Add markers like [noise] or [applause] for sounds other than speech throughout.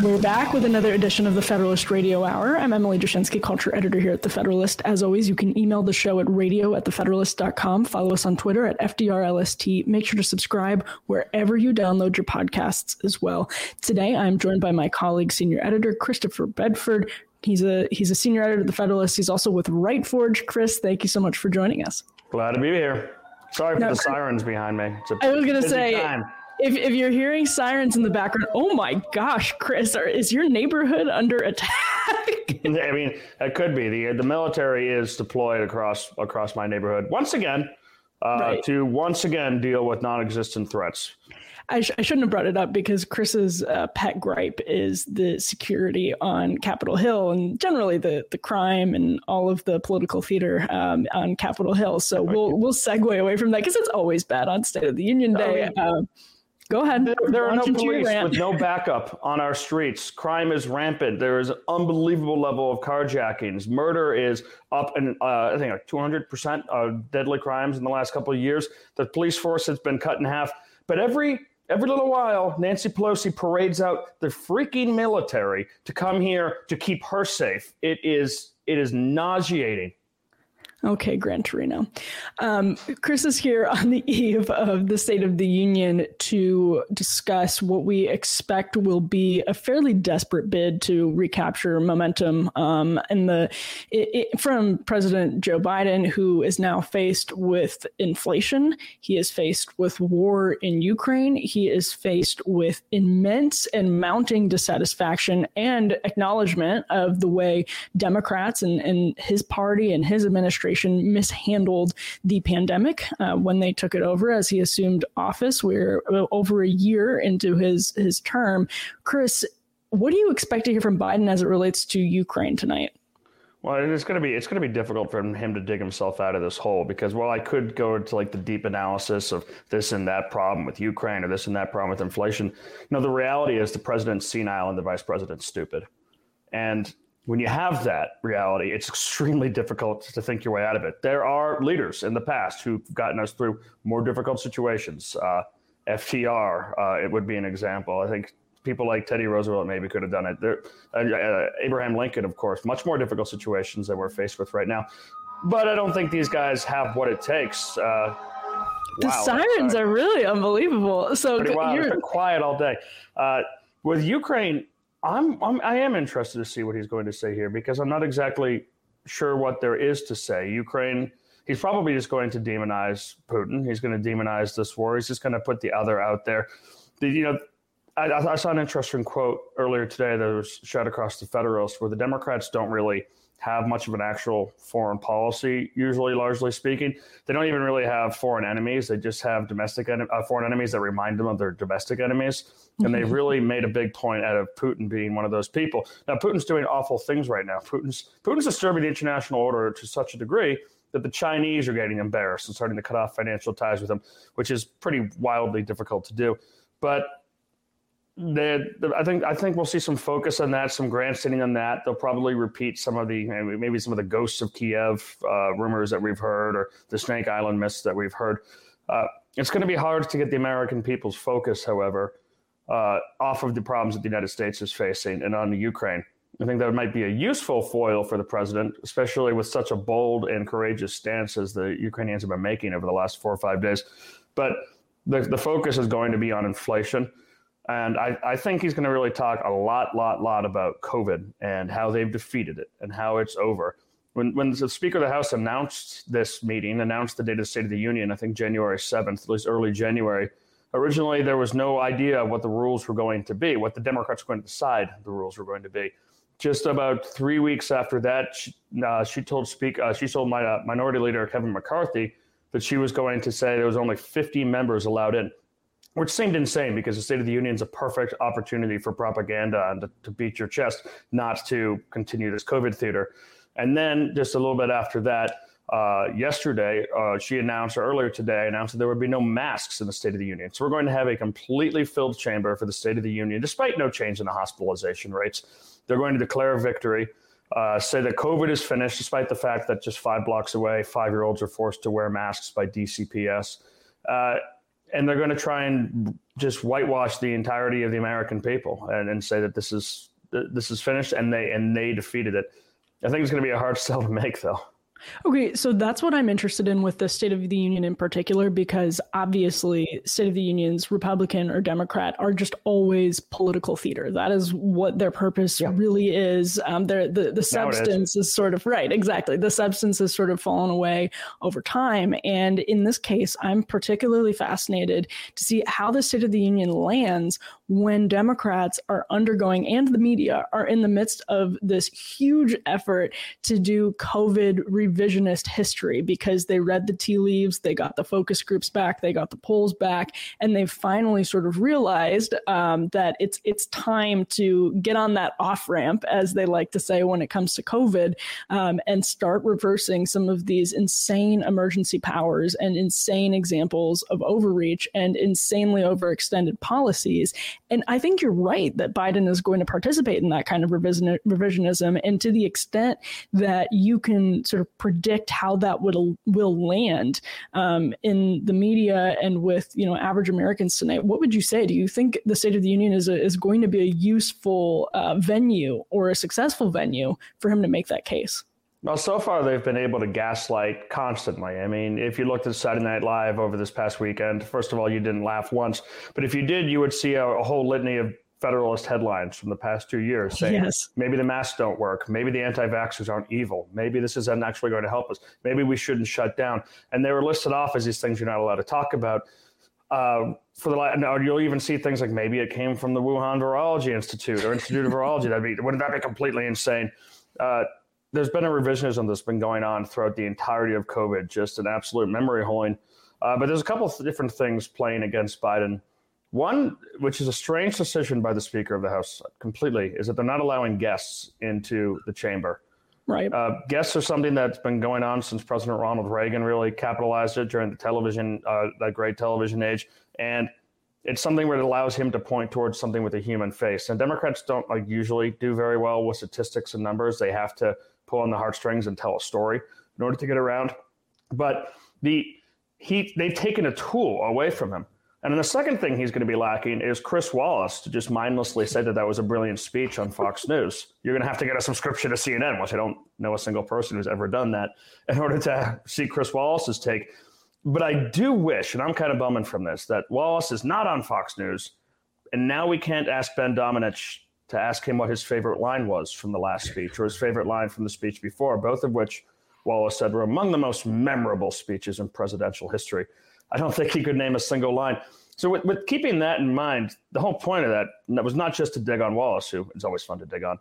We're back with another edition of the Federalist Radio Hour. I'm Emily Jashinsky, culture editor here at The Federalist. As always, you can email the show at radio at thefederalist.com. Follow us on Twitter at FDRLST. Make sure to subscribe wherever you download your podcasts as well. Today, I'm joined by my colleague, senior editor Christopher Bedford. He's a he's a senior editor at The Federalist. He's also with RightForge. Chris, thank you so much for joining us. Glad to be here. Sorry for the sirens behind me. I was going to say, time if, if you're hearing sirens in the background, oh my gosh, Chris, are, is your neighborhood under attack? [laughs] I mean, it could be. the The military is deployed across across my neighborhood once again uh, right. to once again deal with non-existent threats. I, sh- I, shouldn't have brought it up because Chris's uh, pet gripe is the security on Capitol Hill and generally the the crime and all of the political theater um, on Capitol Hill. So we'll we'll segue away from that because it's always bad on State of the Union oh, Day. Oh, yeah. Go ahead. There, there are no police with no backup on our streets. Crime is rampant. There is an unbelievable level of carjackings. Murder is up, and uh, I think like 200 percent of deadly crimes in the last couple of years. The police force has been cut in half. But every every little while, Nancy Pelosi parades out the freaking military to come here to keep her safe. It is it is nauseating. Okay, Gran Torino. Um, Chris is here on the eve of the State of the Union to discuss what we expect will be a fairly desperate bid to recapture momentum um, in the it, it, from President Joe Biden, who is now faced with inflation. He is faced with war in Ukraine. He is faced with immense and mounting dissatisfaction and acknowledgement of the way Democrats and, and his party and his administration administration mishandled the pandemic uh, when they took it over as he assumed office. We're uh, over a year into his his term. Chris, what do you expect to hear from Biden as it relates to Ukraine tonight? Well, it's going to be it's going to be difficult for him to dig himself out of this hole because while I could go into like the deep analysis of this and that problem with Ukraine or this and that problem with inflation, you know, the reality is the president's senile and the vice president's stupid, and when you have that reality, it's extremely difficult to think your way out of it. There are leaders in the past who've gotten us through more difficult situations. Uh, FDR, uh, it would be an example. I think people like Teddy Roosevelt maybe could have done it. There, uh, uh, Abraham Lincoln, of course, much more difficult situations that we're faced with right now. But I don't think these guys have what it takes. Uh, the wow, sirens are really unbelievable. So you're [laughs] quiet all day. Uh, with Ukraine, I'm, I'm I am interested to see what he's going to say here because I'm not exactly sure what there is to say. Ukraine, he's probably just going to demonize Putin. He's going to demonize this war. He's just going to put the other out there. The, you know, I, I, saw an interesting quote earlier today that was shot across the Federalist, where the Democrats don't really have much of an actual foreign policy, usually, largely speaking. They don't even really have foreign enemies. They just have domestic en- uh, foreign enemies that remind them of their domestic enemies. Mm-hmm. And they mm-hmm. really made a big point out of Putin being one of those people. Now, Putin's doing awful things right now. Putin's, Putin's disturbing the international order to such a degree that the Chinese are getting embarrassed and starting to cut off financial ties with them, which is pretty wildly difficult to do. But I think I think we'll see some focus on that, some grandstanding on that. They'll probably repeat some of the maybe some of the ghosts of Kiev uh, rumors that we've heard, or the Snake Island myths that we've heard. Uh, it's going to be hard to get the American people's focus, however, uh, off of the problems that the United States is facing and on the Ukraine. I think that might be a useful foil for the president, especially with such a bold and courageous stance as the Ukrainians have been making over the last four or five days. But the, the focus is going to be on inflation. And I, I think he's going to really talk a lot, lot, lot about COVID and how they've defeated it and how it's over. When, when the Speaker of the House announced this meeting, announced the date of the State of the Union, I think January 7th, at least early January, originally there was no idea what the rules were going to be, what the Democrats were going to decide the rules were going to be. Just about three weeks after that, she, uh, she told speak, uh, she told my uh, minority leader Kevin McCarthy that she was going to say there was only 50 members allowed in which seemed insane because the State of the Union is a perfect opportunity for propaganda and to, to, beat your chest, not to continue this COVID theater. And then just a little bit after that, uh, yesterday, uh, she announced, or earlier today, announced that there would be no masks in the State of the Union. So we're going to have a completely filled chamber for the State of the Union, despite no change in the hospitalization rates. They're going to declare victory. Uh, say that COVID is finished, despite the fact that just five blocks away, five year olds are forced to wear masks by DCPS. And they're going to try and just whitewash the entirety of the American people and, and say that this is this is finished and they and they defeated it. I think it's going to be a hard [laughs] sell to make, though. Okay, so that's what I'm interested in with the State of the Union in particular, because obviously, State of the Union's Republican or Democrat are just always political theater. That is what their purpose yeah. really is. Um, the the substance is. is sort of right, exactly. The substance has sort of fallen away over time, and in this case, I'm particularly fascinated to see how the State of the Union lands when Democrats are undergoing and the media are in the midst of this huge effort to do COVID revisionist history because they read the tea leaves, they got the focus groups back, they got the polls back, and they finally sort of realized um, that it's it's time to get on that off ramp, as they like to say when it comes to COVID, um, and start reversing some of these insane emergency powers and insane examples of overreach and insanely overextended policies and I think you're right that Biden is going to participate in that kind of revision, revisionism. And to the extent that you can sort of predict how that will will land um, in the media and with you know average Americans tonight, what would you say? Do you think the State of the Union is a, is going to be a useful uh, venue or a successful venue for him to make that case? Well, so far they've been able to gaslight constantly. I mean, if you looked at Saturday Night Live over this past weekend, first of all, you didn't laugh once, but if you did, you would see a, a whole litany of Federalist headlines from the past two years saying yes. maybe the masks don't work, maybe the anti-vaxxers aren't evil, maybe this isn't actually going to help us, maybe we shouldn't shut down, and they were listed off as these things you're not allowed to talk about. Uh, for the last, now, you'll even see things like maybe it came from the Wuhan Virology Institute or Institute of Virology. That'd be wouldn't that be completely insane? Uh, there's been a revisionism that's been going on throughout the entirety of COVID, just an absolute memory holding. Uh, but there's a couple of different things playing against Biden. One, which is a strange decision by the Speaker of the House completely, is that they're not allowing guests into the chamber. Right. Uh, guests are something that's been going on since President Ronald Reagan really capitalized it during the television, uh, that great television age. And it's something where it allows him to point towards something with a human face. And Democrats don't like usually do very well with statistics and numbers. They have to pull on the heartstrings and tell a story in order to get around. But the he they've taken a tool away from him. And then the second thing he's going to be lacking is Chris Wallace to just mindlessly say that that was a brilliant speech on Fox [laughs] News. You're going to have to get a subscription to CNN, which I don't know a single person who's ever done that, in order to see Chris Wallace's take. But I do wish, and I'm kind of bumming from this, that Wallace is not on Fox News. And now we can't ask Ben Domenech to ask him what his favorite line was from the last speech or his favorite line from the speech before, both of which Wallace said were among the most memorable speeches in presidential history. I don't think he could name a single line. So, with, with keeping that in mind, the whole point of that, was not just to dig on Wallace, who it's always fun to dig on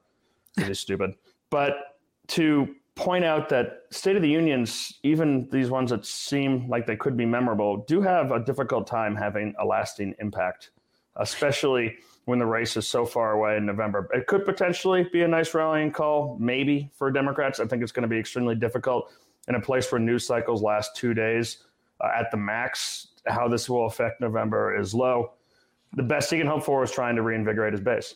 because he's stupid, but to point out that State of the Unions, even these ones that seem like they could be memorable, do have a difficult time having a lasting impact, especially when the race is so far away in November. It could potentially be a nice rallying call, maybe for Democrats. I think it's going to be extremely difficult in a place where news cycles last two days uh, at the max. How this will affect November is low. The best he can hope for is trying to reinvigorate his base.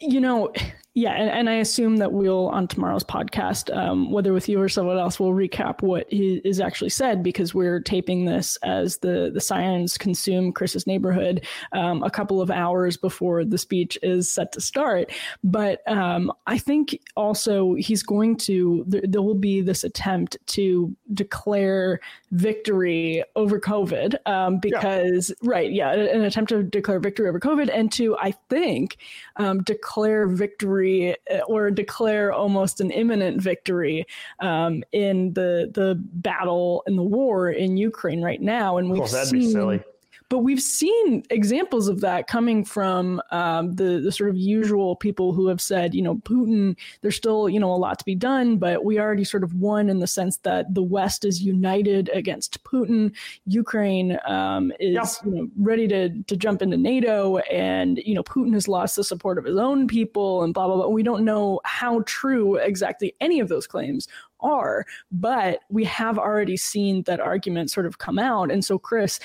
You know, yeah, and, and, I assume that we'll on tomorrow's podcast, um, whether with you or someone else, we'll recap what is actually said because we're taping this as the the sirens consume Chris's neighborhood um, a couple of hours before the speech is set to start. But um, I think also he's going to there, there, will be this attempt to declare victory over COVID um, because yeah. right, yeah, an attempt to declare victory over COVID and to I think um, declare victory victory uh, or declare almost an imminent victory um, in the the battle in the war in Ukraine right now. And we've oh, that'd seen, be silly. But we've seen examples of that coming from um, the the sort of usual people who have said, you know, Putin. There's still you know a lot to be done, but we already sort of won in the sense that the West is united against Putin. Ukraine um, is you know, ready to to jump into NATO, and you know Putin has lost the support of his own people, and blah blah blah. We don't know how true exactly any of those claims are, but we have already seen that argument sort of come out. And so, Chris,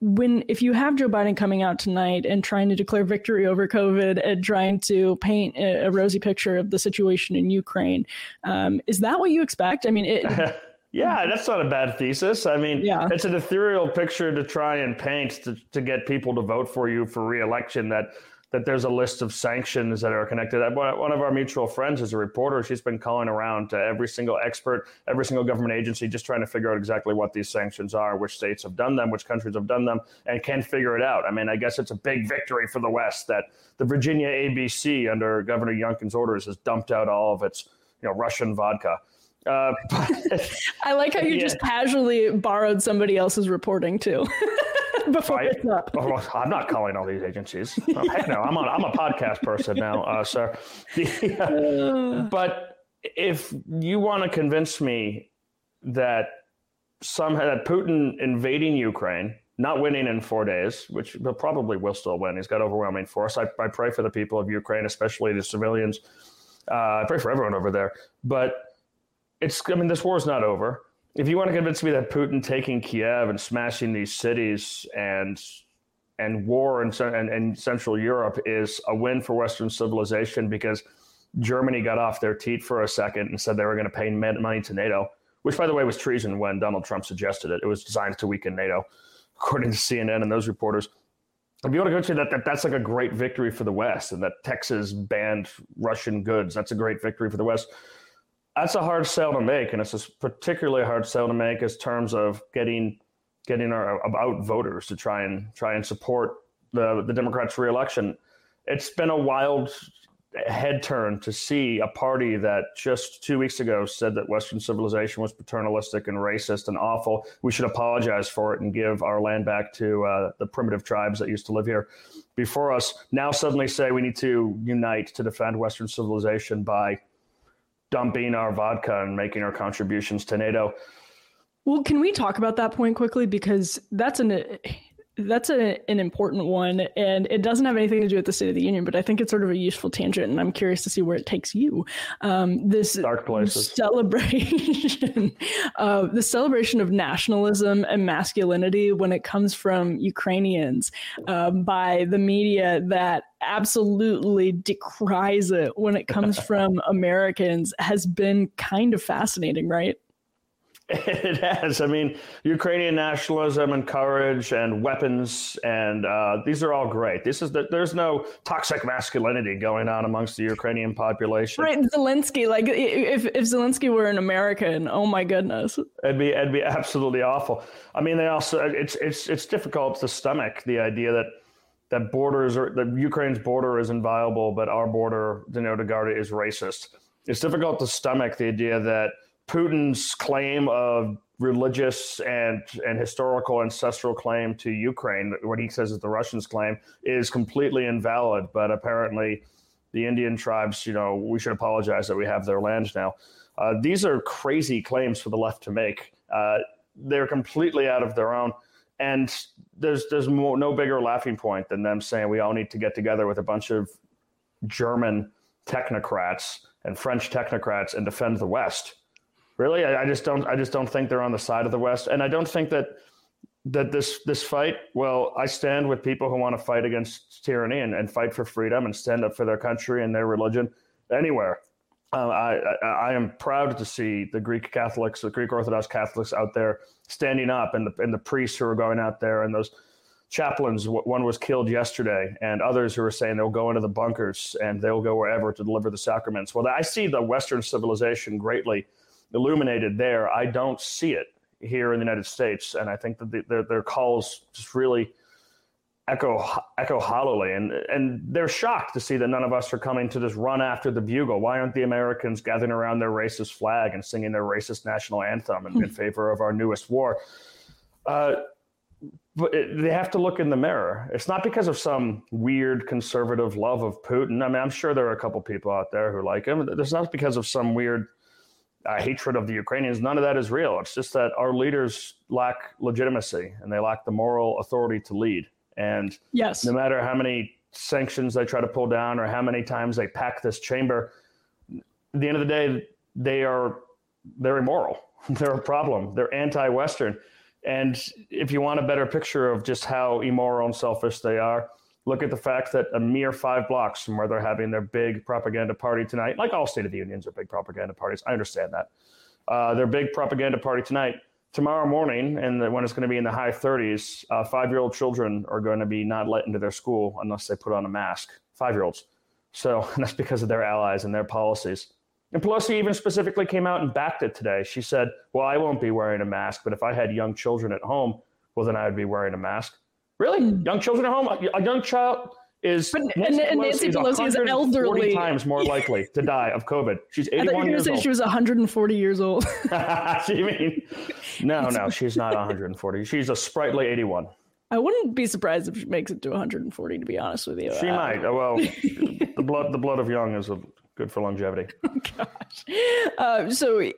when if you have Joe Biden coming out tonight and trying to declare victory over COVID and trying to paint a, a rosy picture of the situation in Ukraine, um, is that what you expect? I mean, it, [laughs] Yeah, that's not a bad thesis. I mean, Yeah. it's an ethereal picture to try and paint to, to get people to vote for you for reelection that that there's a list of sanctions that are connected. One of our mutual friends is a reporter. She's been calling around to every single expert, every single government agency, just trying to figure out exactly what these sanctions are, which states have done them, which countries have done them, and can figure it out. I mean, I guess it's a big victory for the West that the Virginia ABC, under Governor Youngkin's orders, has dumped out all of its you know Russian vodka. Uh, [laughs] I like how you [laughs] Yeah. just casually borrowed somebody else's reporting too [laughs] before Right. it's up. Oh, I'm not calling all these agencies. Oh, heck no, I'm on. I'm a podcast person now, uh, sir. [sighs] Uh, [laughs] but if you want to convince me that somehow that Putin invading Ukraine, not winning in four days, which he'll probably will still win. He's got overwhelming force. I, I pray for the people of Ukraine, especially the civilians. Uh, I pray for everyone over there. But it's. I mean, this war is not over. If you want to convince me that Putin taking Kiev and smashing these cities and and war in, and, and Central Europe is a win for Western civilization because Germany got off their teat for a second and said they were going to pay money to NATO, which, by the way, was treason when Donald Trump suggested it. It was designed to weaken NATO, according to CNN and those reporters. If you want to go to that, that, that's like a great victory for the West, and that Texas banned Russian goods, that's a great victory for the West. That's a hard sell to make, and it's a particularly hard sell to make as terms of getting getting our about voters to try and try and support the the Democrats' reelection. It's been a wild head turn to see a party that just two weeks ago said that Western civilization was paternalistic and racist and awful. We should apologize for it and give our land back to uh, the primitive tribes that used to live here before us. Now suddenly say we need to unite to defend Western civilization by dumping our vodka and making our contributions to NATO. Well, can we talk about that point quickly because that's an that's a, an important one, and it doesn't have anything to do with the State of the Union, but I think it's sort of a useful tangent, and I'm curious to see where it takes you. Um, this Dark places. celebration, [laughs] uh, the celebration of nationalism and masculinity when it comes from Ukrainians um, by the media that absolutely decries it when it comes [laughs] from Americans has been kind of fascinating, right? [laughs] It has. I mean, Ukrainian nationalism and courage and weapons, and uh, these are all great. This is the, there's no toxic masculinity going on amongst the Ukrainian population. Right, Zelensky. Like, if if Zelensky were an American, oh my goodness. It'd be it'd be absolutely awful. I mean, they also it's it's it's difficult to stomach the idea that that borders are that Ukraine's border is inviolable, but our border, you know, to guard it is racist. It's difficult to stomach the idea that Putin's claim of religious and and historical ancestral claim to Ukraine, what he says is the Russians' claim, is completely invalid. But apparently, the Indian tribes, you know, we should apologize that we have their land now. Uh, these are crazy claims for the left to make. Uh, they're completely out of their own, and there's there's no bigger laughing point than them saying we all need to get together with a bunch of German technocrats and French technocrats and defend the West. Really, I, I just don't. I just don't think they're on the side of the West, and I don't think that that this this fight. Well, I stand with people who want to fight against tyranny and, and fight for freedom and stand up for their country and their religion anywhere. Uh, I, I I am proud to see the Greek Catholics, the Greek Orthodox Catholics out there standing up, and the and the priests who are going out there, and those chaplains. One was killed yesterday, and others who are saying they'll go into the bunkers and they'll go wherever to deliver the sacraments. Well, I see the Western civilization greatly illuminated there. I don't see it here in the United States, and I think that the, their their calls just really echo echo hollowly, and and they're shocked to see that none of us are coming to just run after the bugle. Why aren't the Americans gathering around their racist flag and singing their racist national anthem in, in favor of our newest war? Uh, but it, they have to look in the mirror. It's not because of some weird conservative love of Putin. I mean, I'm sure there are a couple people out there who like him. It's not because of some weird uh, hatred of the Ukrainians. None of that is real. It's just that our leaders lack legitimacy and they lack the moral authority to lead. And Yes. no matter how many sanctions they try to pull down or how many times they pack this chamber, at the end of the day, they are they're immoral. [laughs] They're a problem. They're anti-Western. And if you want a better picture of just how immoral and selfish they are, look at the fact that a mere five blocks from where they're having their big propaganda party tonight, like all State of the Unions are big propaganda parties. I understand that. uh, their big propaganda party tonight. Tomorrow morning, and when it's going to be in the high 30s, uh, five year old children are going to be not let into their school unless they put on a mask. Five year olds. So [laughs] that's because of their allies and their policies. And Pelosi even specifically came out and backed it today. She said, Well, I won't be wearing a mask, but if I had young children at home, well, then I would be wearing a mask. Really? Mm. Young children at home? A, a young child is but, Nancy, and, Nancy Pelosi, is elderly. times more [laughs] likely to die of COVID. She's 81 I thought you were years say old. She was 140 years old. [laughs] [laughs] you mean? No, no, she's not 140. She's a sprightly 81. I wouldn't be surprised if she makes it to 140. To be honest with you, she uh, might. Well, the blood, the blood of young is a good for longevity. Oh, gosh. Uh, so,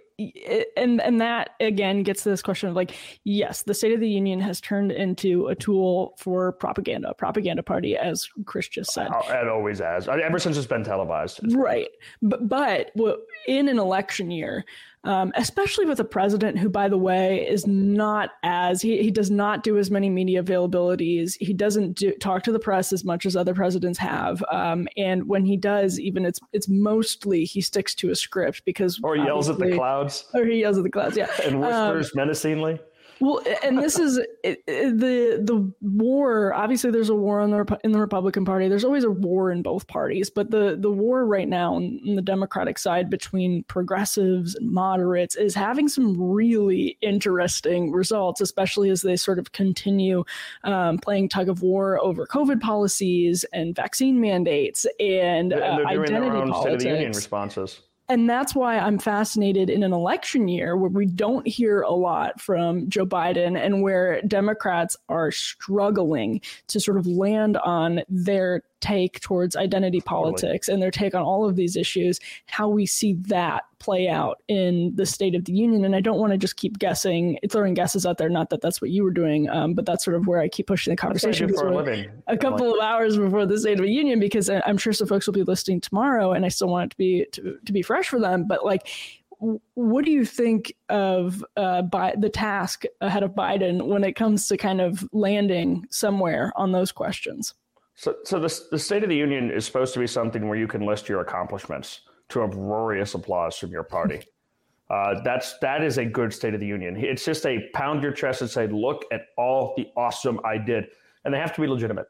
and and that again gets to this question of like, yes, the State of the Union has turned into a tool for propaganda, propaganda party, as Chris just said. It always has, ever since it's been televised. right, but but in an election year, um, especially with a president who, by the way, is not as he, he does not do as many media availabilities. He doesn't do, talk to the press as much as other presidents have, um, and when he does, even it's it's mostly he sticks to a script because or yells at the clouds, or he yells at the clouds, yeah, [laughs] and whispers um, menacingly. Well, and this is it, it, the the war. Obviously, there's a war in the in the Republican Party. There's always a war in both parties, but the the war right now on, on the Democratic side between progressives and moderates is having some really interesting results, especially as they sort of continue um, playing tug of war over COVID policies and vaccine mandates and, uh, and identity politics. State of the Union responses. And that's why I'm fascinated in an election year where we don't hear a lot from Joe Biden and where Democrats are struggling to sort of land on their take towards identity politics totally. and their take on all of these issues, how we see that play out in the State of the Union. And I don't want to just keep guessing, throwing guesses out there. Not that that's what you were doing, um, but that's sort of where I keep pushing the conversation. For a, living. a couple of hours before the State of the Union, because I'm sure some folks will be listening tomorrow, and I still want it to be to, to be fresh for them. But like what do you think of uh, by the task ahead of Biden when it comes to kind of landing somewhere on those questions? So, so the, the State of the Union is supposed to be something where you can list your accomplishments to uproarious applause from your party. [laughs] Uh, that's that is a good State of the Union. It's just a pound your chest and say, "Look at all the awesome I did," and they have to be legitimate.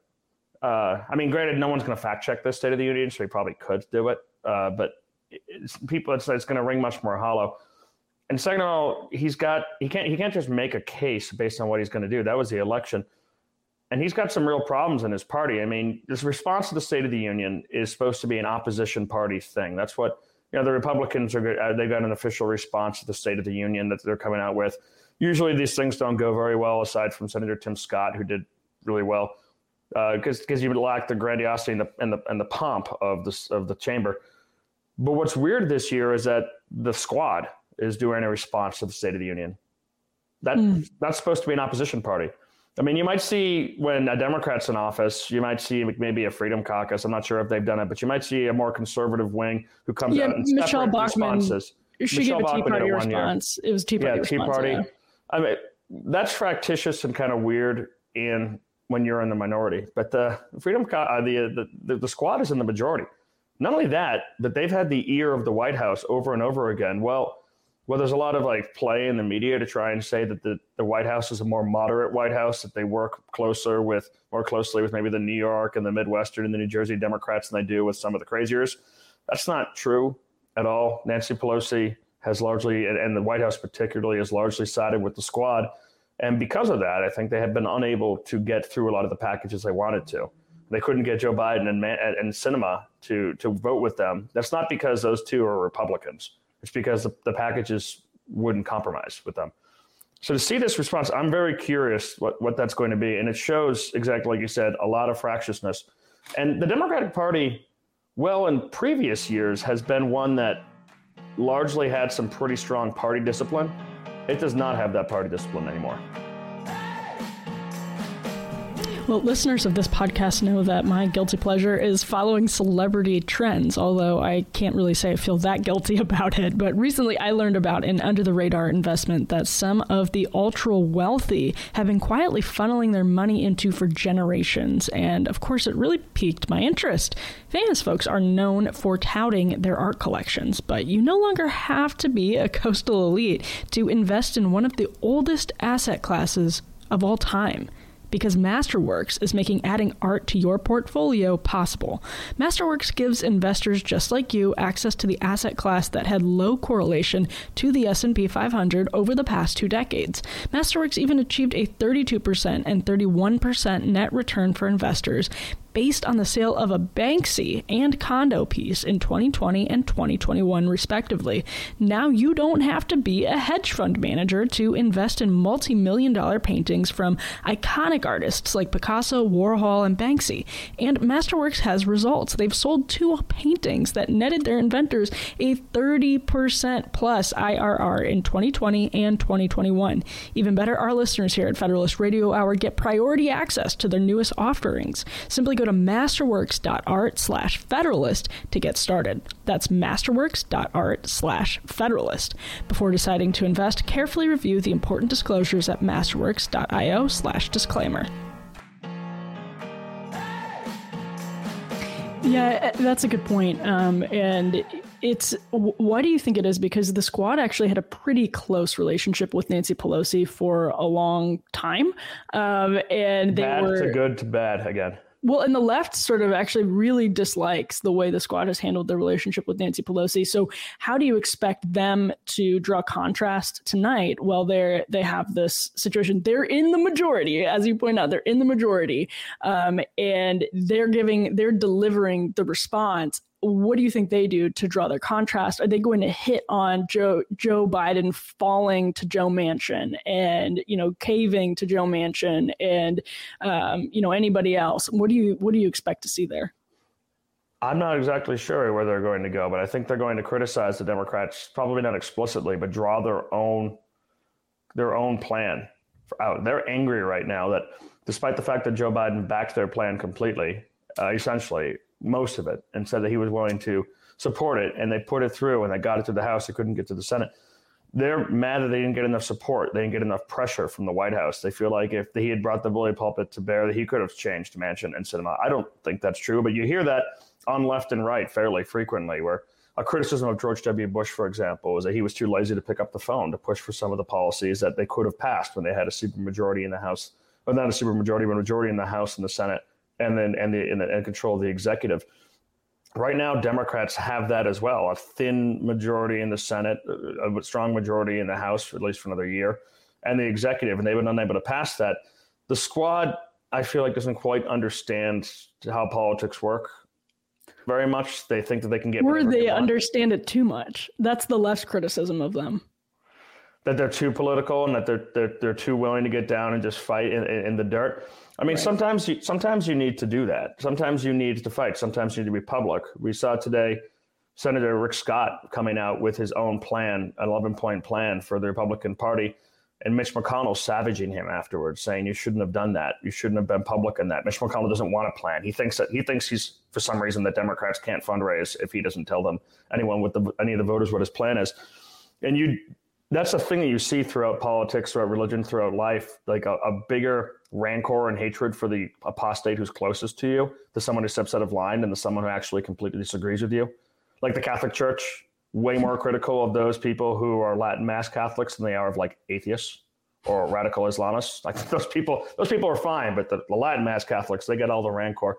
Uh, I mean, granted, no one's going to fact check this State of the Union, so he probably could do it. Uh, but it's, people, it's, it's going to ring much more hollow. And second of all, he's got he can't he can't just make a case based on what he's going to do. That was the election and he's got some real problems in his party. I mean, this response to the State of the Union is supposed to be an opposition party thing. That's what you know. The Republicans are uh, they've got an official response to the State of the Union that they're coming out with. Usually, these things don't go very well, aside from Senator Tim Scott, who did really well, because uh, because you lack the grandiosity and the and the and the pomp of this of the chamber. But what's weird this year is that the squad is doing a response to the State of the Union. That mm. that's supposed to be an opposition party. I mean, you might see when a Democrat's in office, you might see maybe a Freedom Caucus. I'm not sure if they've done it, but you might see a more conservative wing who comes yeah, out and Bachmann, responses. She Michele gave a Tea Party response. Year. It was Tea Party. Yeah, Tea Party. Yeah. I mean, that's fractious and kind of weird in when you're in the minority. But the Freedom, uh, the, the the squad is in the majority. Not only that, but they've had the ear of the White House over and over again. Well, well, there's a lot of like play in the media to try and say that the, the White House is a more moderate White House, that they work closer with more closely with maybe the New York and the Midwestern and the New Jersey Democrats than they do with some of the craziers. That's not true at all. Nancy Pelosi has largely, and the White House particularly, has largely sided with the squad. And because of that, I think they have been unable to get through a lot of the packages they wanted to. They couldn't get Joe Biden and, and Sinema to, to vote with them. That's not because those two are Republicans it's because the, the packages wouldn't compromise with them. So to see this response, I'm very curious what, what that's going to be. And it shows exactly like you said, a lot of fractiousness. And the Democratic Party, well, in previous years, has been one that largely had some pretty strong party discipline. It does not have that party discipline anymore. Well, listeners of this podcast know that my guilty pleasure is following celebrity trends, although I can't really say I feel that guilty [laughs] about it. But recently I learned about an under the radar investment that some of the ultra wealthy have been quietly funneling their money into for generations. And of course, it really piqued my interest. Famous folks are known for touting their art collections, but you no longer have to be a coastal elite to invest in one of the oldest asset classes of all time because Masterworks is making adding art to your portfolio possible. Masterworks gives investors just like you access to the asset class that had low correlation to the S&P 500 over the past 2 decades. Masterworks even achieved a 32% and 31% net return for investors, based on the sale of a Banksy and Condo piece in 2020 and 2021, respectively. Now you don't have to be a hedge fund manager to invest in multi million dollar paintings from iconic artists like Picasso, Warhol, and Banksy. And Masterworks has results. They've sold two paintings that netted their inventors a 30% plus IRR in 2020 and 2021. Even better, our listeners here at Federalist Radio Hour get priority access to their newest offerings. Simply go to masterworks.art slash federalist to get started. That's masterworks.art slash federalist. Before deciding to invest, carefully review the important disclosures at masterworks.io slash disclaimer. Yeah, that's a good point. Um, and it's why do you think it is? Because the squad actually had a pretty close relationship with Nancy Pelosi for a long time, um, and they bad were to good to bad again. Well, and the left sort of actually really dislikes the way the squad has handled their relationship with Nancy Pelosi. So, how do you expect them to draw contrast tonight? Well, they're they have this situation. They're in the majority, as you point out. They're in the majority, um, and they're giving, they're delivering the response what do you think they do to draw their contrast? Are they going to hit on Joe Joe Biden falling to Joe Manchin and you know caving to Joe Manchin and um, you know anybody else? What do you what do you expect to see there? I'm not exactly sure where they're going to go, but I think they're going to criticize the Democrats, probably not explicitly, but draw their own their own plan out. They're angry right now that despite the fact that Joe Biden backed their plan completely, uh, essentially most of it and said that he was willing to support it and they put it through and they got it to the House. They couldn't get to the Senate. They're mad that they didn't get enough support. They didn't get enough pressure from the White House. They feel like if he had brought the bully pulpit to bear, that he could have changed Manchin and Sinema. I don't think that's true, but you hear that on left and right fairly frequently, where a criticism of George W. Bush, for example, is that he was too lazy to pick up the phone to push for some of the policies that they could have passed when they had a supermajority in the House, or not a supermajority, but a majority in the House and the Senate and then and the and, the, and control of the executive. Right now, Democrats have that as well—a thin majority in the Senate, uh, a strong majority in the House, at least for another year, and the executive, and they've been unable to pass that. The squad, I feel like, doesn't quite understand how politics work very much. They think that they can get. Or they understand it too much. That's the less criticism of them that they're too political and that they're they're, they're too willing to get down and just fight in, in the dirt. I mean, right. sometimes you sometimes you need to do that. Sometimes you need to fight. Sometimes you need to be public. We saw today Senator Rick Scott coming out with his own plan, an 11 point plan for the Republican Party, and Mitch McConnell savaging him afterwards, saying you shouldn't have done that. You shouldn't have been public in that. Mitch McConnell doesn't want a plan. He thinks that he thinks he's for some reason that Democrats can't fundraise if he doesn't tell them anyone with the any of the voters what his plan is. And you that's the thing that you see throughout politics, throughout religion, throughout life, like a, a, bigger rancor and hatred for the apostate who's closest to you, the someone who steps out of line, and the someone who actually completely disagrees with you. Like the Catholic Church, way more critical of those people who are Latin Mass Catholics than they are of like atheists or radical Islamists. Like [laughs] those people, those people are fine, but the, the Latin Mass Catholics, they get all the rancor,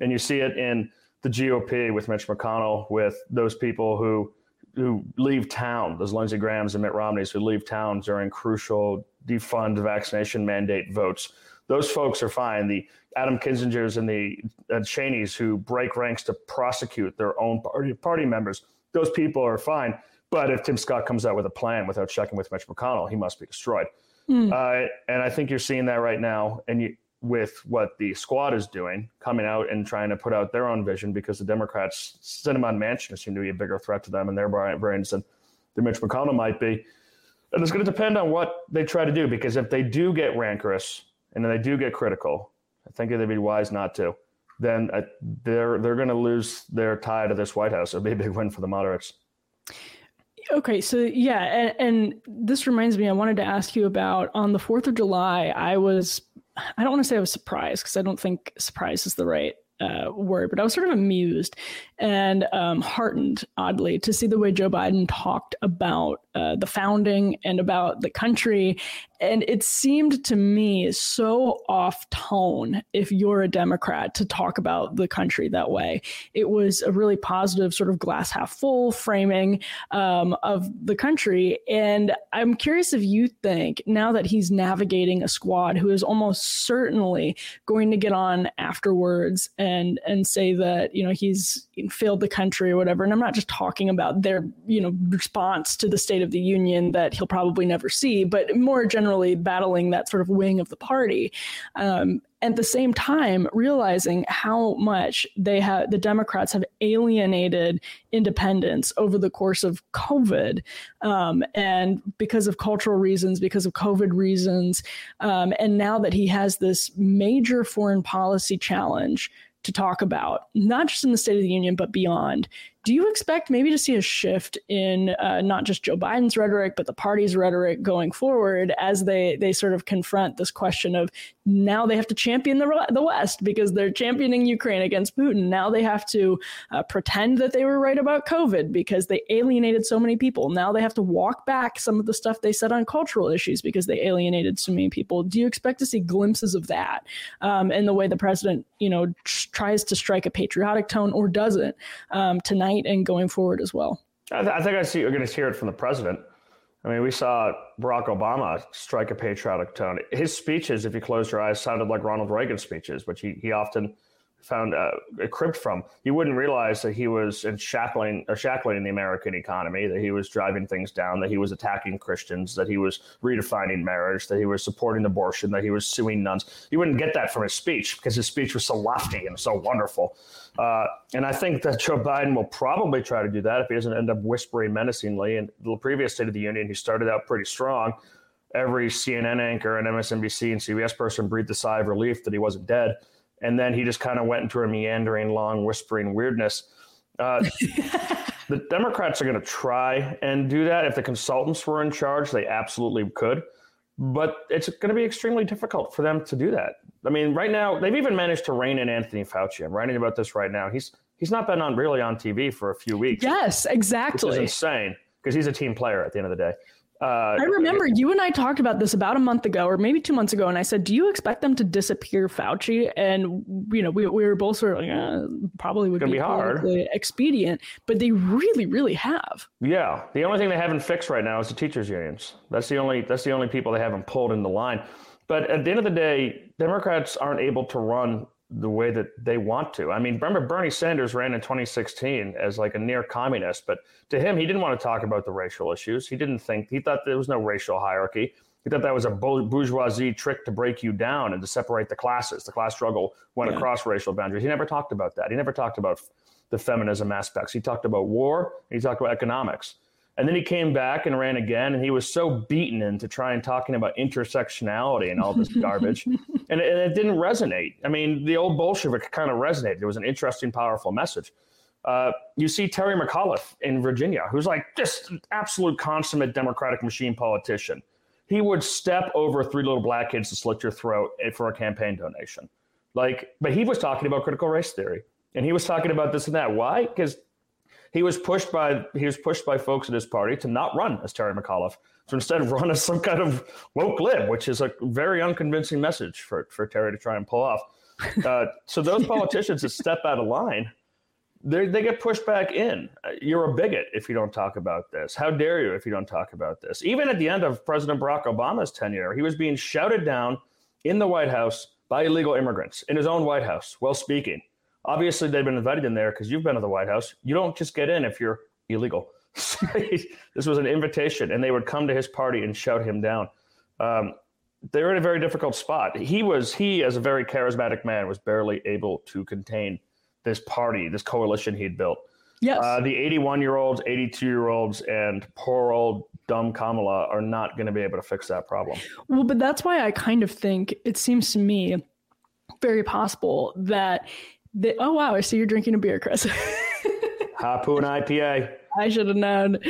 and you see it in the GOP with Mitch McConnell, with those people who who leave town, those Lindsey Grahams and Mitt Romneys who leave town during crucial defund vaccination mandate votes. Those folks are fine. The Adam Kinzingers and the uh, Cheneys who break ranks to prosecute their own party, party members, those people are fine. But if Tim Scott comes out with a plan without checking with Mitch McConnell, he must be destroyed. Mm. Uh, and I think you're seeing that right now. And you, with what the squad is doing, coming out and trying to put out their own vision because the Democrats, Sinema Manchin seem to be a bigger threat to them and their brains than the Mitch McConnell might be. And it's going to depend on what they try to do because if they do get rancorous and they do get critical, I think they'd be wise not to. Then uh, they're they're going to lose their tie to this White House. It'll be a big win for the moderates. Okay, so yeah, and, and, this reminds me, I wanted to ask you about on the 4th of July, I was, I don't want to say I was surprised because I don't think surprise is the right uh, word, but I was sort of amused and um, heartened, oddly, to see the way Joe Biden talked about uh, the founding and about the country. And it seemed to me so off tone if you're a Democrat to talk about the country that way. It was a really positive, sort of glass half full framing um, of the country. And I'm curious if you think now that he's navigating a squad who is almost certainly going to get on afterwards and and and say that you know he's failed the country or whatever. And I'm not just talking about their you know response to the State of the Union that he'll probably never see, but more generally battling that sort of wing of the party. Um, at the same time realizing how much they have the democrats have alienated independents over the course of covid um, and because of cultural reasons because of covid reasons um, and now that he has this major foreign policy challenge to talk about, not just in the State of the Union, but beyond. Do you expect maybe to see a shift in uh, not just Joe Biden's rhetoric, but the party's rhetoric going forward as they they sort of confront this question of now they have to champion the the West because they're championing Ukraine against Putin. Now they have to uh, pretend that they were right about COVID because they alienated so many people. Now they have to walk back some of the stuff they said on cultural issues because they alienated so many people. Do you expect to see glimpses of that um, in the way the president, you know, tries to strike a patriotic tone or doesn't um, tonight? Tonight and going forward as well. I, th- I think I see you're going to hear it from the president. I mean, we saw Barack Obama strike a patriotic tone. His speeches, if you close your eyes, sounded like Ronald Reagan's speeches, which he, he often found uh, a cribbed from. You wouldn't realize that he was shackling or shackling the American economy, that he was driving things down, that he was attacking Christians, that he was redefining marriage, that he was supporting abortion, that he was suing nuns. You wouldn't get that from his speech because his speech was so lofty and so wonderful. Uh, and I think that Joe Biden will probably try to do that if he doesn't end up whispering menacingly. In the previous State of the Union, he started out pretty strong. Every CNN anchor and MSNBC and CBS person breathed a sigh of relief that he wasn't dead and then he just kind of went into a meandering, long, whispering weirdness. Uh, [laughs] the Democrats are going to try and do that. If the consultants were in charge, they absolutely could. But it's going to be extremely difficult for them to do that. I mean, right now they've even managed to rein in Anthony Fauci. I'm writing about this right now. He's he's not been on really on TV for a few weeks. Yes, exactly. Which is insane because he's a team player at the end of the day. Uh, I remember you and I talked about this about a month ago, or maybe two months ago, and I said, "Do you expect them to disappear Fauci?" And you know, we, we were both sort of like, eh, "Probably would be, be hard, expedient," but they really, really have. Yeah, the only thing they haven't fixed right now is the teachers' unions. That's the only that's the only people they haven't pulled in the line. But at the end of the day, Democrats aren't able to run the way that they want to. I mean, remember Bernie Sanders ran in 2016 as like a near communist, but to him, he didn't want to talk about the racial issues. He didn't think, he thought there was no racial hierarchy. He thought that was a bourgeoisie trick to break you down and to separate the classes. The class struggle went yeah. across racial boundaries. He never talked about that. He never talked about the feminism aspects. He talked about war, he talked about economics. And then he came back and ran again, and he was so beaten into trying talking about intersectionality and all this [laughs] garbage, and, it, and, it, didn't resonate. I mean, the old Bolshevik kind of resonated. It was an interesting, powerful message. Uh, you see Terry McAuliffe in Virginia, who's like just an absolute consummate Democratic machine politician. He would step over three little black kids to slit your throat for a campaign donation. Like, but he was talking about critical race theory, and he was talking about this and that. Why? Because he was pushed by he was pushed by folks in his party to not run as Terry McAuliffe, to instead [laughs] run as some kind of woke lib, which is a very unconvincing message for for Terry to try and pull off. [laughs] Uh, so those politicians that step out of line, they they get pushed back in. You're a bigot if you don't talk about this. How dare you if you don't talk about this? Even at the end of President Barack Obama's tenure, he was being shouted down in the White House by illegal immigrants in his own White House while speaking. Obviously, they've been invited in there because you've been to the White House. You don't just get in if you're illegal. [laughs] this was an invitation, and they would come to his party and shout him down. Um, they were in a very difficult spot. He was he, as a very charismatic man, was barely able to contain this party, this coalition he'd built. Yes. Uh, the 81 year olds, 82 year olds, and poor old dumb Kamala are not going to be able to fix that problem. Well, but that's why I kind of think it seems to me very possible that they, oh wow, I see you're drinking a beer, Chris. [laughs] Harpoon IPA. I should have known. [laughs]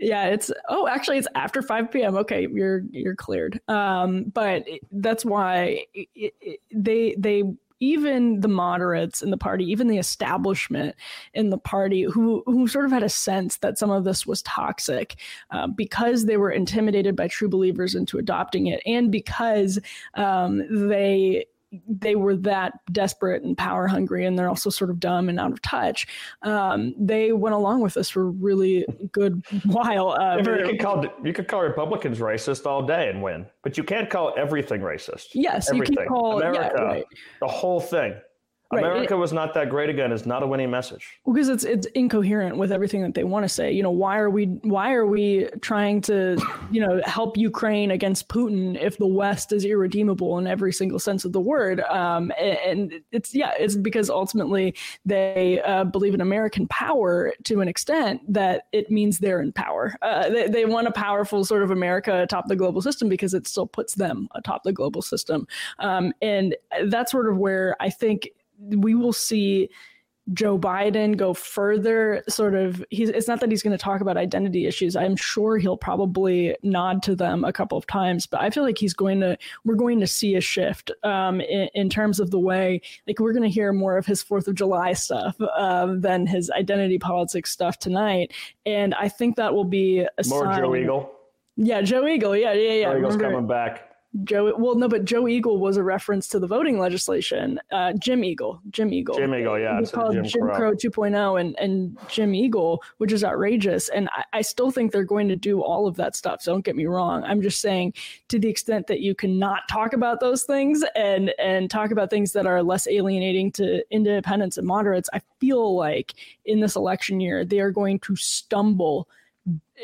yeah, it's oh, actually, it's after five p.m. Okay, you're you're cleared. Um, but that's why it, it, they they even the moderates in the party, even the establishment in the party, who who sort of had a sense that some of this was toxic, uh, because they were intimidated by true believers into adopting it, and because um, they they were that desperate and power hungry, and they're also sort of dumb and out of touch. Um, they went along with us for a really good [laughs] while. Uh, you, could call, you could call Republicans racist all day and win, but you can't call everything racist. Yes, everything. you can call America, yeah, right. the whole thing. Right. America was not that great again is not a winning message. Because it's it's incoherent with everything that they want to say. You know, why are we why are we trying to, you know, help Ukraine against Putin if the West is irredeemable in every single sense of the word? Um, and it's yeah, it's because ultimately they uh, believe in American power to an extent that it means they're in power. Uh, they, they want a powerful sort of America atop the global system because it still puts them atop the global system. Um, and that's sort of where I think we will see Joe Biden go further. Sort of, he's, it's not that he's going to talk about identity issues. I'm sure he'll probably nod to them a couple of times, but I feel like he's going to, we're going to see a shift um, in, in, terms of the way, like, we're going to hear more of his Fourth of July stuff um, than his identity politics stuff tonight. And I think that will be a more sign. Joe Eagle. Yeah, Joe Eagle. Yeah, yeah, yeah. Joe Eagle's Remember, coming back. Joe, well, no, but Joe Eagle was a reference to the voting legislation. Uh, Jim Eagle, Jim Eagle, Jim Eagle, yeah, it's called Jim, Jim Crow. Crow 2.0, and and Jim Eagle, which is outrageous. And I, I, still think they're going to do all of that stuff. So don't get me wrong. I'm just saying, to the extent that you cannot talk about those things and and talk about things that are less alienating to independents and moderates, I feel like in this election year they are going to stumble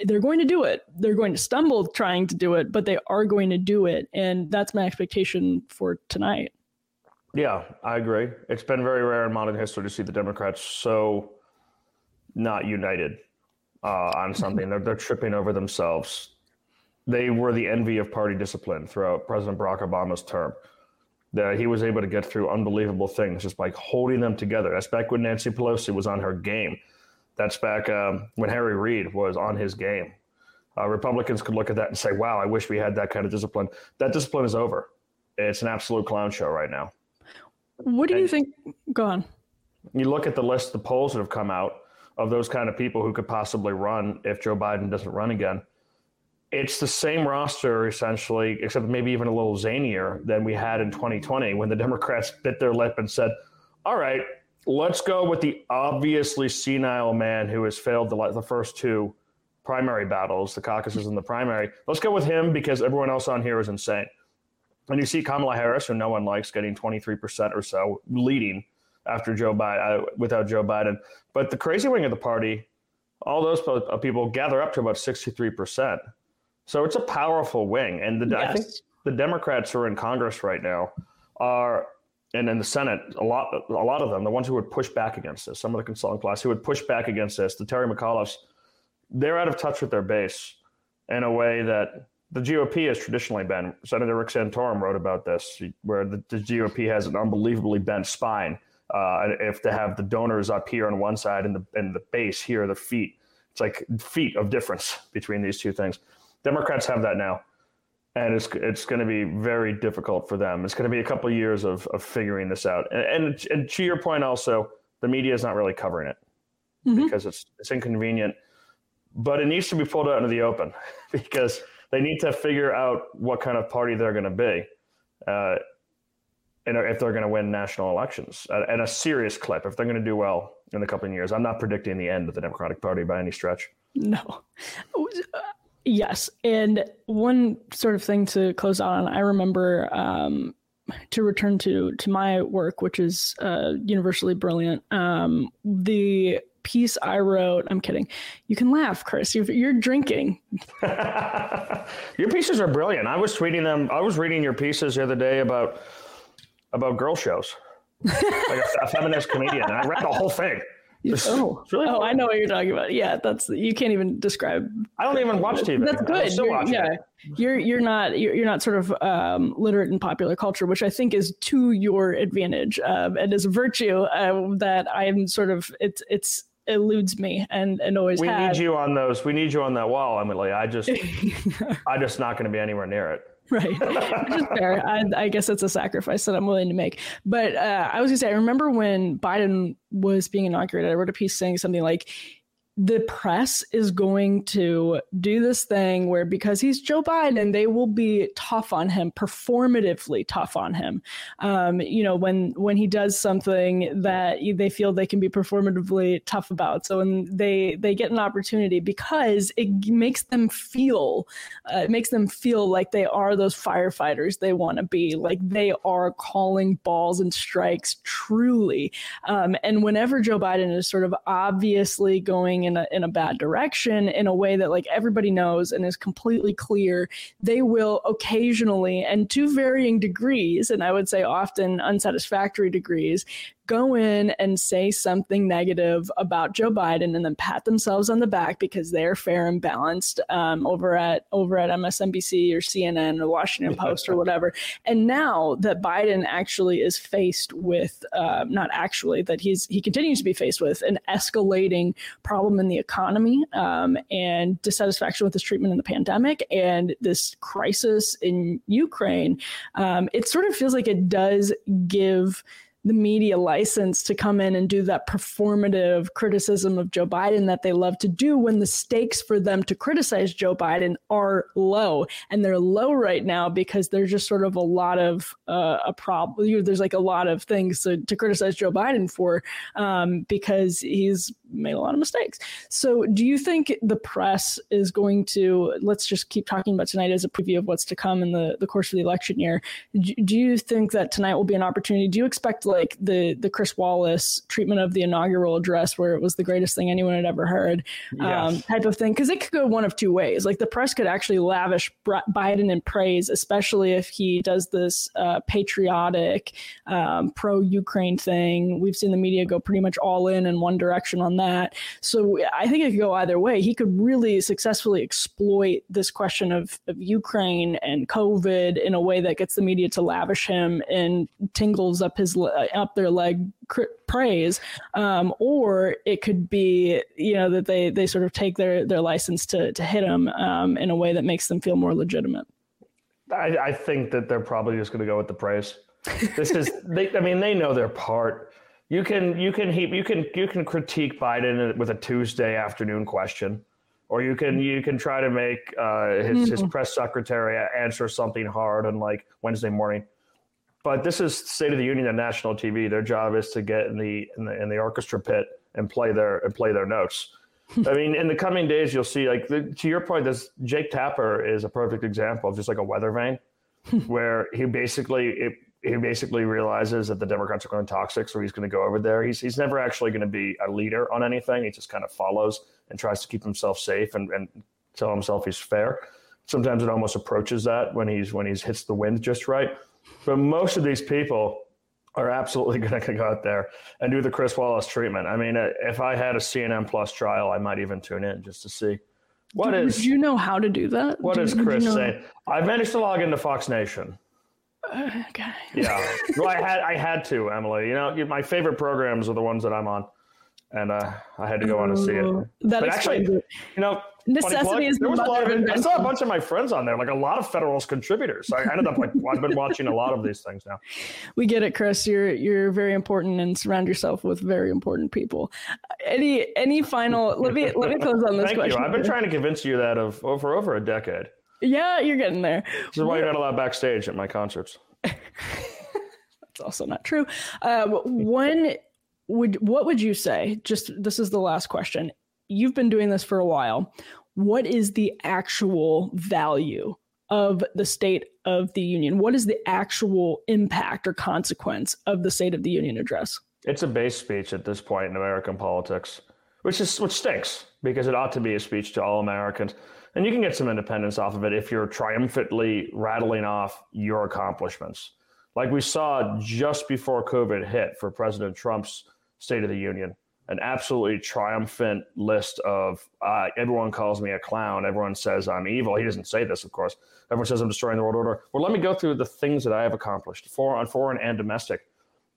they're going to do it. They're going to stumble trying to do it, but they are going to do it. And that's my expectation for tonight. Yeah, I agree. It's been very rare in modern history to see the Democrats so not united uh, on something. [laughs] they're, they're tripping over themselves. They were the envy of party discipline throughout President Barack Obama's term. That he was able to get through unbelievable things just by holding them together. That's back when Nancy Pelosi was on her game that's back um, when Harry Reid was on his game. Uh, Republicans could look at that and say, wow, I wish we had that kind of discipline. That discipline is over. It's an absolute clown show right now. What do and you think? Go on. You look at the list of the polls that have come out of those kind of people who could possibly run if Joe Biden doesn't run again. It's the same roster essentially, except maybe even a little zanier than we had in 2020 when the [laughs] Democrats bit their lip and said, all right, let's go with the obviously senile man who has failed the, the first two primary battles, the caucuses and the primary. Let's go with him because everyone else on here is insane. And you see Kamala Harris, who no one likes, getting 23% or so, leading after Joe Biden, uh, without Joe Biden. But the crazy wing of the party, all those people gather up to about 63%. So it's a powerful wing. And the, yes. I think the Democrats who are in Congress right now are and in the Senate, a lot, a lot of them, the ones who would push back against this, some of the consulting class who would push back against this, the Terry McAuliffes, they're out of touch with their base in a way that the GOP has traditionally been. Senator Rick Santorum wrote about this, where the, the GOP has an unbelievably bent spine. Uh, if they have the donors up here on one side and the and the base here, the feet, it's like feet of difference between these two things. Democrats have that now and it's it's going to be very difficult for them. It's going to be a couple of years of of figuring this out. And, and, and to your point, also, the media is not really covering it mm-hmm. because it's it's inconvenient. But it needs to be pulled out into the open [laughs] because they need to figure out what kind of party they're going to be, uh, and if they're going to win national elections at, a serious clip. If they're going to do well in a couple of years, I'm not predicting the end of the Democratic Party by any stretch. No. [laughs] Yes. And one sort of thing to close on, I remember um, to return to to my work, which is uh, universally brilliant. Um, the piece I wrote, I'm kidding. You can laugh, Chris. You're, you're drinking. [laughs] your pieces are brilliant. I was reading them. I was reading your pieces the other day about about girl shows, like a, a feminist comedian. And I read the whole thing. Oh, really oh, I know what you're talking about. Yeah, that's you can't even describe. I don't even watch TV. That's good. You're, yeah, it. you're you're not you're, you're not sort of um, literate in popular culture, which I think is to your advantage um, and is a virtue uh, that I'm sort of it's it's eludes me and and always. We need you on those. We need you on that wall, Emily. I just [laughs] I'm just not going to be anywhere near it. [laughs] right. Which is fair. I, I, guess it's a sacrifice that i'm willing to make. But uh, i was gonna say i remember when biden was being inaugurated i wrote a piece saying something like the press is going to do this thing where because he's Joe Biden, they will be tough on him, performatively tough on him. Um, you know, when when he does something that they feel they can be performatively tough about. So when they they get an opportunity because it makes them feel, uh, it makes them feel like they are those firefighters they want to be, like they are calling balls and strikes truly. Um, and whenever Joe Biden is sort of obviously going in a in a bad direction in a way that like everybody knows and is completely clear, they will occasionally and to varying degrees, and I would say often unsatisfactory degrees, go in and say something negative about Joe Biden and then pat themselves on the back because they're fair and balanced um, over at over at MSNBC or CNN or Washington Post or whatever. And now that Biden actually is faced with uh, not actually that he's he continues to be faced with an escalating problem in the economy um, and dissatisfaction with his treatment in the pandemic and this crisis in Ukraine, um, it sort of feels like it does give the media license to come in and do that performative criticism of Joe Biden that they love to do when the stakes for them to criticize Joe Biden are low. And they're low right now because there's just sort of a lot of uh, a problem. There's like a lot of things to, to criticize Joe Biden for um, because he's made a lot of mistakes. So, do you think the press is going to, let's just keep talking about tonight as a preview of what's to come in the, the course of the election year? Do you think that tonight will be an opportunity? Do you expect like the, the Chris Wallace treatment of the inaugural address, where it was the greatest thing anyone had ever heard, um, yes. type of thing? Because it could go one of two ways. Like the press could actually lavish Biden in praise, especially if he does this uh, patriotic, um, pro Ukraine thing. We've seen the media go pretty much all in in one direction on that. So I think it could go either way. He could really successfully exploit this question of, of Ukraine and COVID in a way that gets the media to lavish him and tingles up his up their leg praise, um, or it could be you know that they they sort of take their their license to to hit them um, in a way that makes them feel more legitimate. I, I think that they're probably just going to go with the praise. This is [laughs] they. I mean, they know their part. You can you can he, you can you can critique Biden with a Tuesday afternoon question, or you can you can try to make uh, his mm-hmm. his press secretary answer something hard on like Wednesday morning. But this is State of the Union on national TV. Their job is to get in the in the, in the orchestra pit and play their and play their notes. [laughs] I mean, in the coming days, you'll see like the, to your point. This Jake Tapper is a perfect example of just like a weather vane, [laughs] where he basically it, he basically realizes that the Democrats are going toxic, so he's going to go over there. He's he's never actually going to be a leader on anything. He just kind of follows and tries to keep himself safe and, and tell himself he's fair. Sometimes it almost approaches that when he's when he's hits the wind just right. But most of these people are absolutely [laughs] going to go out there and do the Chris Wallace treatment. I mean, uh, if I had a CNN Plus trial, I might even tune in just to see what do, is. Do you know how to do that? What do, is Chris you know? saying? I managed to log into Fox Nation. Uh, okay. yeah. [laughs] Well, I had I had to, Emily. You know, my favorite programs are the ones that I'm on, and uh, I had to go on and see it. Oh, that but actually, you know, necessity is the mother of, I saw a bunch of my friends on there, like a lot of Federalist contributors. I ended up like I've been watching a lot of these things now. [laughs] We get it, Chris. You're you're very important, and surround yourself with very important people. Any any final? let me let me close on this Thank question. You. I've been trying to convince you that of for over a decade. Yeah, you're getting there. This is why you're not allowed backstage at my concerts. [laughs] That's also not true. Um, when would what would you say? Just this is the last question. You've been doing this for a while. What is the actual value of the State of the Union? What is the actual impact or consequence of the State of the Union address? It's a base speech at this point in American politics, which is which stinks because it ought to be a speech to all Americans and you can get some independents off of it if you're triumphantly rattling off your accomplishments. Like we saw just before COVID hit for President Trump's State of the Union. an absolutely triumphant list of uh, everyone calls me a clown. Everyone says I'm evil. He doesn't say this, of course. Everyone says I'm destroying the world order. Well, let me go through the things that I have accomplished, foreign, foreign and domestic.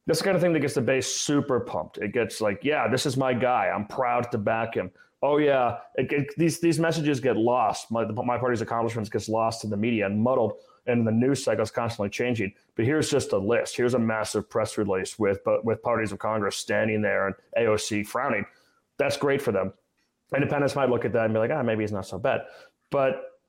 This kind of thing that gets the base super pumped. It gets like, yeah, this is my guy. I'm proud to back him. Oh yeah, it, it, these these messages get lost. My my party's accomplishments gets lost in the media and muddled and the news cycle is constantly changing. But here's just a list. Here's a massive press release with but with parties of Congress standing there and AOC frowning. That's great for them. Independents might look at that and be like, ah, maybe he's not so bad. But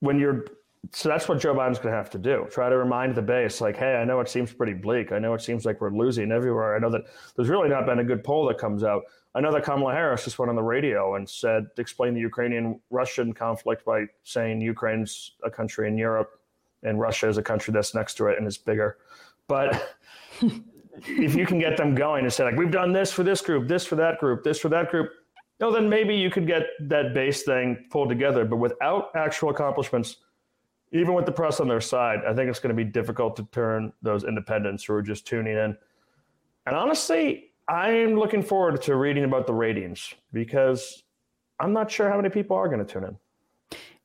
when you're so that's what Joe Biden's going to have to do. Try to remind the base, like, hey, I know it seems pretty bleak. I know it seems like we're losing everywhere. I know that there's really not been a good poll that comes out. I know that Kamala Harris just went on the radio and said, explain the Ukrainian Russian conflict by saying Ukraine's a country in Europe and Russia is a country that's next to it and it's bigger. But [laughs] if you can get them going and say like we've done this for this group, this for that group, this for that group, no, then maybe you could get that base thing pulled together. But without actual accomplishments, even with the press on their side, I think it's going to be difficult to turn those independents who are just tuning in. And honestly, I'm looking forward to reading about the ratings because I'm not sure how many people are going to tune in.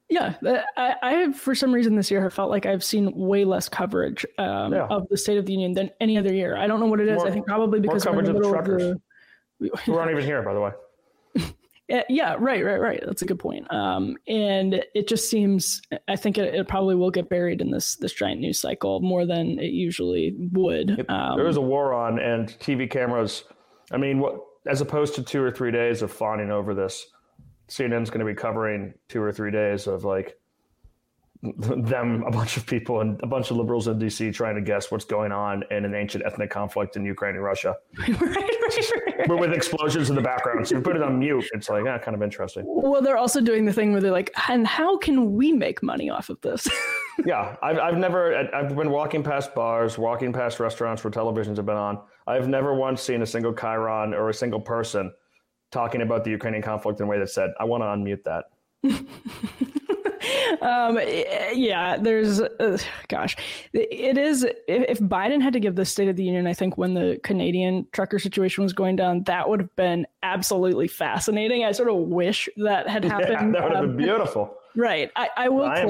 Yeah, I, I have for some reason this year have felt like I've seen way less coverage um, yeah. of the State of the Union than any other year. I don't know what it is. More, I think probably because more coverage of the truckers of the, who aren't even here, by the way. [laughs] yeah, right, right, right. That's a good point. Um, and it just seems, I think it, it, probably will get buried in this this giant news cycle more than it usually would. Um, there is a war on, and TV cameras. I mean, what as opposed to two or three days of fawning over this CNN's going to be covering two or three days of like [laughs] them, a bunch of people and a bunch of liberals in DC trying to guess what's going on in an ancient ethnic conflict in Ukraine and Russia. [laughs] right, right, right. But with explosions in the background. So you put it on mute. It's like, yeah, kind of interesting. Well, they're also doing the thing where they're like, and how can we make money off of this? [laughs] yeah. I've, I've never, I've been walking past bars, walking past restaurants where televisions have been on. I've never once seen a single chyron or a single person talking about the Ukrainian conflict in a way that said, I want to unmute that. [laughs] um, yeah, there's, uh, gosh, it is. If Biden had to give the State of the Union, I think when the Canadian trucker situation was going down, that would have been absolutely fascinating. I sort of wish that had [laughs] happened. Yeah, that would have um, been beautiful. [laughs] Right. I, I will. I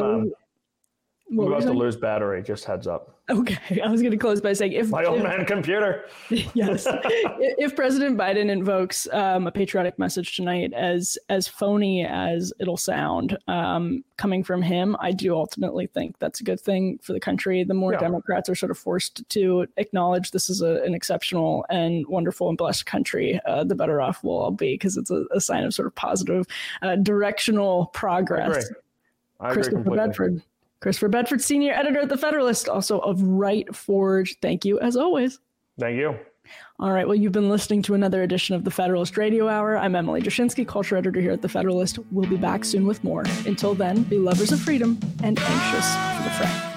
um, we're about to lose battery. Just heads up. Okay, [laughs] I was going to close by saying if my old if, man computer. [laughs] yes, [laughs] if President Biden invokes um, a patriotic message tonight, as as phony as it'll sound, um, coming from him, I do ultimately think that's a good thing for the country. The more yeah. Democrats are sort of forced to acknowledge this is a, an exceptional and wonderful and blessed country, uh, the better off we'll all be because it's a, a, sign of sort of positive, uh, directional progress. I agree. I Christopher agree Bedford. Christopher Bedford, senior editor at The Federalist, also of Right Forge. Thank you as always. Thank you. All right. Well, you've been listening to another edition of the Federalist Radio Hour. I'm Emily Jashinsky, culture editor here at The Federalist. We'll be back soon with more. Until then, be lovers of freedom and anxious for the fray.